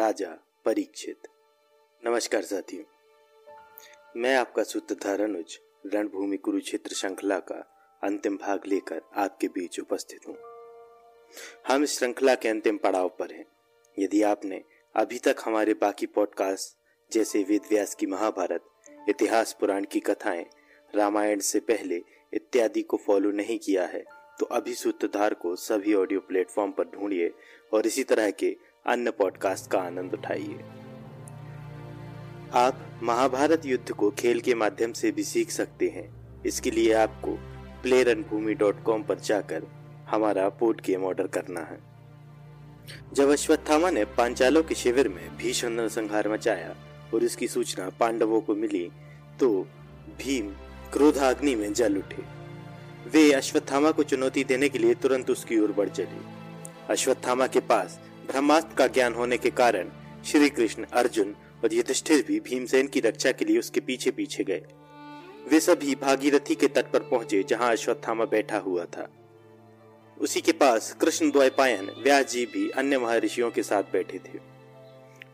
21 राजा परीक्षित। नमस्कार साथियों। मैं आपका सूत्रधार अनुज रणभूमि कुरुक्षेत्र श्रृंखला का अंतिम भाग लेकर आपके बीच उपस्थित हूँ। हम इस श्रृंखला के अंतिम पड़ाव पर हैं। यदि आपने अभी तक हमारे बाकी पॉडकास्ट जैसे वेद व्यास की महाभारत, इतिहास पुराण की कथाएँ, रामायण से पहले इत्यादि को फॉलो नहीं किया है तो अभी सूत्रधार को सभी ऑडियो प्लेटफॉर्म पर ढूंढिए और इसी तरह के अन्य पॉडकास्ट का आनंद उठाइए। आप महाभारत युद्ध को खेल के माध्यम से भी सीख सकते हैं। इसके लिए आपको प्ले पर जाकर हमारा पोर्ट गेम ऑर्डर करना है। जब अश्वत्थामा ने पांचालों के शिविर में भीषण संहार मचाया और इसकी सूचना पांडवों को मिली तो भीम क्रोधाग्नि में जल उठे। वे अश्वत्थामा को चुनौती देने के लिए तुरंत उसकी ओर बढ़ चले। अश्वत्थामा के पास ब्रह्मास्त्र का ज्ञान होने के कारण श्री कृष्ण अर्जुन और युधिष्ठिर भी भीमसेन की रक्षा के लिए उसके पीछे पीछे गए। वे सभी भागीरथी के तट पर पहुँचे जहाँ अश्वत्थामा बैठा हुआ था। उसी के पास कृष्ण द्वैपायन व्यास जी भी अन्य महर्षियों के साथ बैठे थे।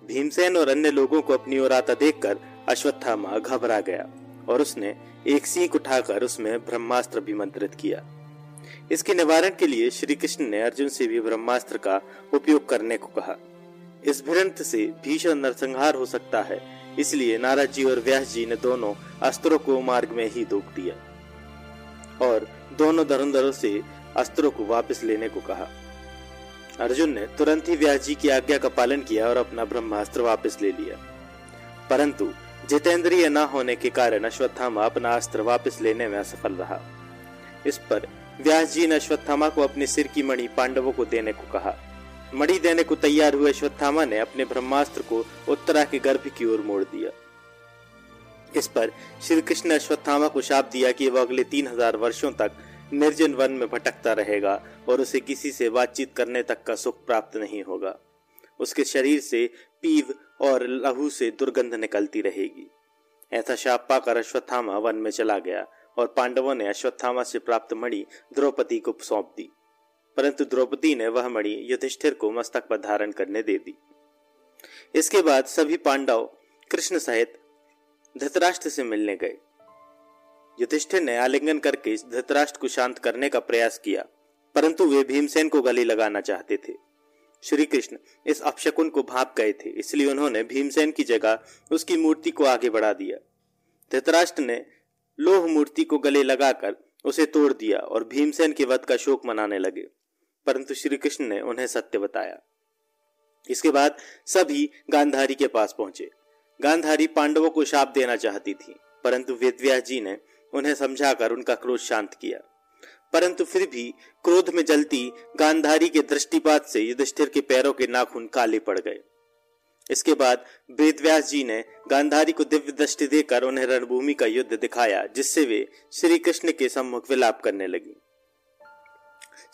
भीमसेन और अन्य लोगों को अपनी ओर आता देखकर अश्वत्थामा घबरा गया और उसने एक सीख उठाकर उसमें ब्रह्मास्त्र भी मंत्रित किया। इसके निवारण के लिए श्री कृष्ण ने अर्जुन से भी ब्रह्मास्त्र का उपयोग करने को कहा। इस भिरंत से भीषण नरसंहार हो सकता है, इसलिए नारद जी और व्यास जी ने दोनों अस्त्रों को मार्ग में ही रोक दिया और दोनों धनुधरों से अस्त्रों को वापस लेने को कहा। अर्जुन ने तुरंत ही व्यास जी की आज्ञा का पालन किया और अपना ब्रह्मास्त्र वापस ले लिया। परंतु जितेंद्रिय न होने के कारण अश्वत्थामा अपना अस्त्र वापस लेने में असफल रहा। इस पर व्यास जी ने अश्वत्थामा को अपने सिर की मणि पांडवों को देने को कहा। मणि देने को तैयार हुए अश्वत्थामा ने अपने ब्रह्मास्त्र को उत्तरा के गर्भ की ओर मोड़ दिया। इस पर श्री कृष्ण ने अश्वत्थामा को शाप दिया कि वह अगले तीन हज़ार वर्षो तक निर्जन वन में भटकता रहेगा और उसे किसी से बातचीत करने तक का सुख प्राप्त नहीं होगा। उसके शरीर से पीव और लहू से दुर्गंध निकलती रहेगी। ऐसा शाप पाकर अश्वत्थामा वन में चला गया और पांडवों ने अश्वत्थामा से प्राप्त मणि द्रौपदी को सौंप दी। परंतु द्रौपदी ने वह मणि युधिष्ठिर को मस्तक पर धारण करने दे दी। इसके बाद सभी पांडव कृष्ण सहित धृतराष्ट्र से मिलने गए। युधिष्ठिर ने आलिंगन करके धृतराष्ट्र को शांत करने का प्रयास किया, परंतु वे भीमसेन को गले लगाना चाहते थे। श्री कृष्ण इस अपशकुन को भाप गए थे, इसलिए उन्होंने भीमसेन की जगह उसकी मूर्ति को आगे बढ़ा दिया। धृतराष्ट्र ने लोह मूर्ति को गले लगाकर उसे तोड़ दिया और भीमसेन के वध का शोक मनाने लगे, परंतु श्री कृष्ण ने उन्हें सत्य बताया। इसके बाद सभी गांधारी के पास पहुँचे। गांधारी पांडवों को शाप देना चाहती थी, परंतु वेदव्यास जी ने उन्हें समझाकर उनका क्रोध शांत किया। परंतु फिर भी क्रोध में जलती गांधारी के दृष्टिपात से युधिष्ठिर के पैरों के नाखून काले पड़ गए। इसके बाद वेदव्यास जी ने गांधारी को दिव्य दृष्टि देकर उन्हें रणभूमि का युद्ध दिखाया, जिससे वे श्री कृष्ण के सम्मुख विलाप करने लगी।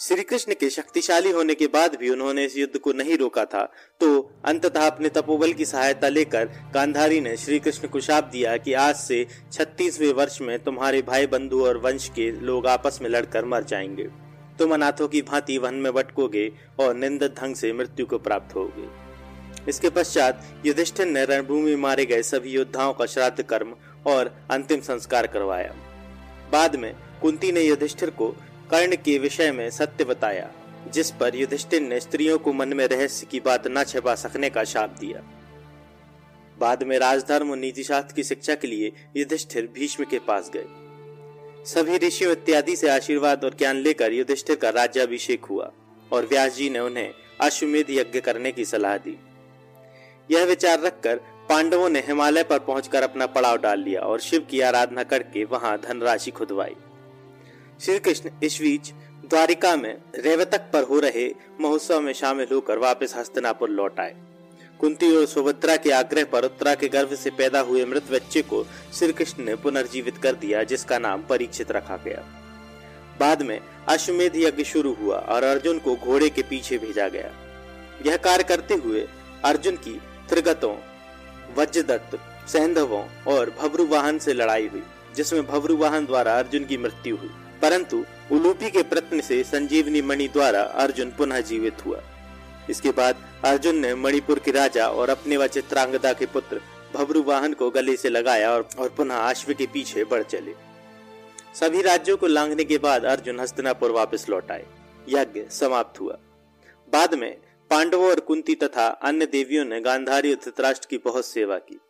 श्री कृष्ण के शक्तिशाली होने के बाद भी उन्होंने इस युद्ध को नहीं रोका था तो अंततः अपने तपोबल की सहायता लेकर गांधारी ने श्री कृष्ण को शाप दिया कि आज से छत्तीसवें वर्ष में तुम्हारे भाई बंधु और वंश के लोग आपस में लड़कर मर जाएँगे। तुम अनाथों की भांति वन में भटकोगे और निंदित ढंग से मृत्यु को प्राप्त होगे। इसके पश्चात युधिष्ठिर ने रणभूमि मारे गए सभी योद्धाओं का श्राद्ध कर्म और अंतिम संस्कार करवाया। बाद में कुंती ने युधिष्ठिर को कर्ण के विषय में सत्य बताया, जिस पर युधिष्ठिर ने स्त्रियों को मन में रहस्य की बात न छिपा सकने का शाप दिया। बाद में राजधर्म और नीति शास्त्र की शिक्षा के लिए युधिष्ठिर भीष्म के पास गए। सभी ऋषियों इत्यादि से आशीर्वाद और ज्ञान लेकर युधिष्ठिर का राज्याभिषेक हुआ और व्यास जी ने उन्हें अश्वमेध यज्ञ करने की सलाह दी। यह विचार रखकर पांडवों ने हिमालय पर पहुंचकर अपना पड़ाव डाल लिया और शिव की आराधना करके वहाँ धनराशि खुदवाई। श्री कृष्ण इस बीच द्वारिका में रेवतक पर हो रहे महोत्सव में शामिल होकर वापस हस्तनापुर लौट आए। कुंती और सुभद्रा के आग्रह पर उत्तरा के गर्भ से पैदा हुए मृत बच्चे को श्री कृष्ण ने पुनर्जीवित कर दिया, जिसका नाम परीक्षित रखा गया। बाद में अश्वमेध यज्ञ शुरू हुआ और अर्जुन को घोड़े के पीछे भेजा गया। यह कार्य करते हुए अर्जुन की त्रिगतों वज्रदत्त सैंधवों और भवरु वाहन से लड़ाई हुई जिसमें भवरु वाहन द्वारा अर्जुन की मृत्यु हुई। परंतु उलूपी के प्रत्न से संजीवनी मणि द्वारा अर्जुन पुनः जीवित हुआ। इसके बाद अर्जुन ने मणिपुर के राजा और अपने व चित्रांगदा के पुत्र भबरू वाहन को गले से लगाया और, और पुनः अश्व के पीछे बढ़ चले। सभी राज्यों को लांघने के बाद अर्जुन हस्तिनापुर वापस लौट आए। यज्ञ समाप्त हुआ। बाद में पांडवों और कुंती तथा अन्य देवियों ने गांधारी और धृतराष्ट्र की बहुत सेवा की।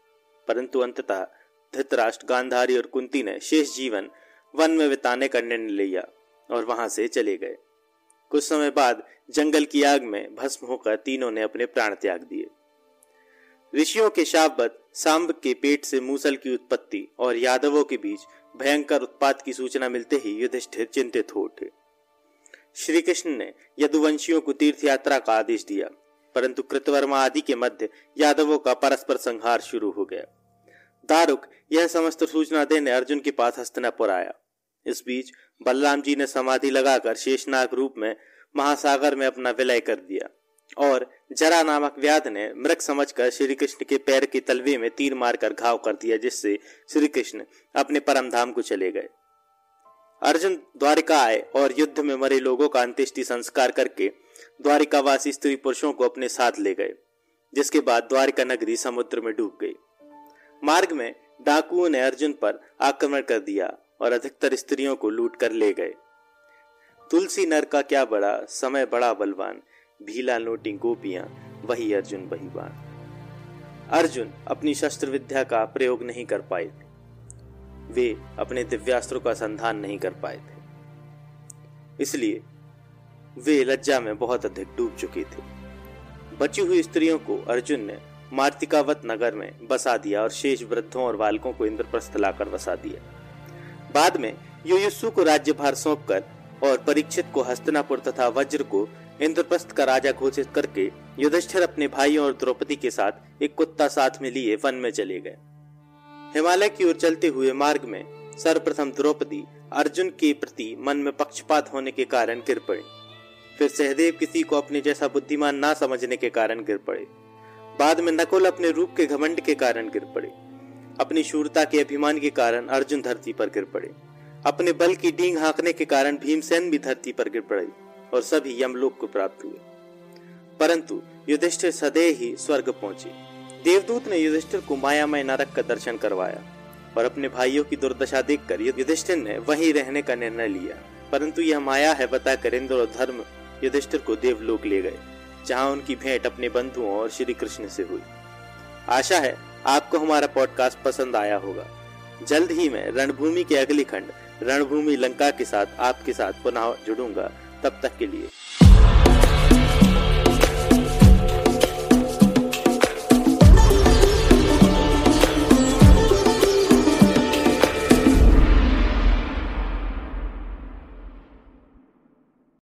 परंतु अंततः धृतराष्ट्र, गांधारी और कुंती ने शेष जीवन वन में बिताने का निर्णय लिया और वहाँ से चले गए। कुछ समय बाद जंगल की आग में भस्म होकर तीनों ने अपने प्राण त्याग दिए। ऋषियों के शापबद्ध सांब के पेट से मूसल की उत्पत्ति और यादवों के बीच भयंकर उत्पात की सूचना मिलते ही युधिष्ठिर चिंतित हो उठे। श्री कृष्ण ने यदुवंशियों को तीर्थ यात्रा का आदेश दिया, परंतु कृतवर्मा आदि के मध्य यादवों का परस्पर संहार शुरू हो गया। दारुक यह समस्त सूचना देने अर्जुन के पास हस्तनापुर आया। इस बीच बलराम जी ने समाधि लगाकर शेषनाग रूप में महासागर में अपना विलय कर दिया, और जरा नामक व्याध ने मृग समझकर श्री कृष्ण के पैर के तलवे में तीर मारकर घाव कर दिया, जिससे श्री कृष्ण अपने परम धाम को चले गए। अर्जुन द्वारिका आए और युद्ध में मरे लोगों का अंत्येष्टि संस्कार करके द्वारिकावासी स्त्री पुरुषों को अपने साथ ले गए, जिसके बाद द्वारिका नगरी समुद्र में डूब गई। मार्ग में डाकुओं ने अर्जुन पर आक्रमण कर दिया और अधिकतर स्त्रियों को लूट कर ले गए। तुलसी नर का क्या बड़ा समय, बड़ा बलवान, भीला लोटी गोपियाँ, वही अर्जुन बाण अर्जुन अपनी शस्त्र विद्या का प्रयोग नहीं कर पाए वे अपने दिव्यास्त्रों का संधान नहीं कर पाए थे। इसलिए वे लज्जा में बहुत अधिक डूब चुके थे। बची हुई स्त्रियों को अर्जुन ने मार्तिकावत नगर में बसा दिया और शेष वृद्धों और बालकों को इंद्रप्रस्थ लाकर बसा दिया। बाद में युयुस्सु को राज्यभार सौंपकर और परीक्षित को हस्तनापुर तथा वज्र को इंद्रप्रस्थ का राजा घोषित करके युधिष्ठिर अपने भाइयों और द्रौपदी के साथ एक कुत्ता साथ में लिए वन में चले गए। हिमालय की ओर चलते हुए मार्ग में सर्वप्रथम द्रौपदी अर्जुन के प्रति मन में पक्षपात होने के कारण गिर पड़े। फिर सहदेव किसी को अपने जैसा बुद्धिमान ना समझने के कारण गिर पड़े। बाद में नकुल अपने रूप के घमंड के कारण गिर पड़े। अपनी शूरता के अभिमान के कारण अर्जुन धरती पर गिर पड़े। अपने बल की डींग हाँकने के कारण भीमसेन भी धरती पर गिर पड़े और सभी यमलोक को प्राप्त हुए। परंतु युधिष्ठिर सदैव ही स्वर्ग पहुँचे। देवदूत ने युधिष्ठिर को मायामय नरक का दर्शन करवाया, और अपने भाइयों की दुर्दशा देखकर युधिष्ठिर ने वहीं रहने का निर्णय लिया। परंतु यह माया है बताकर इंद्र और धर्म युधिष्ठिर को देवलोक ले गए, जहाँ उनकी भेंट अपने बंधुओं और श्री कृष्ण से हुई। आशा है आपको हमारा पॉडकास्ट पसंद आया होगा। जल्द ही मैं रणभूमि के अगली खंड, रणभूमि लंका के साथ, आपके साथ पुनः जुड़ूँगा। तब तक के लिए।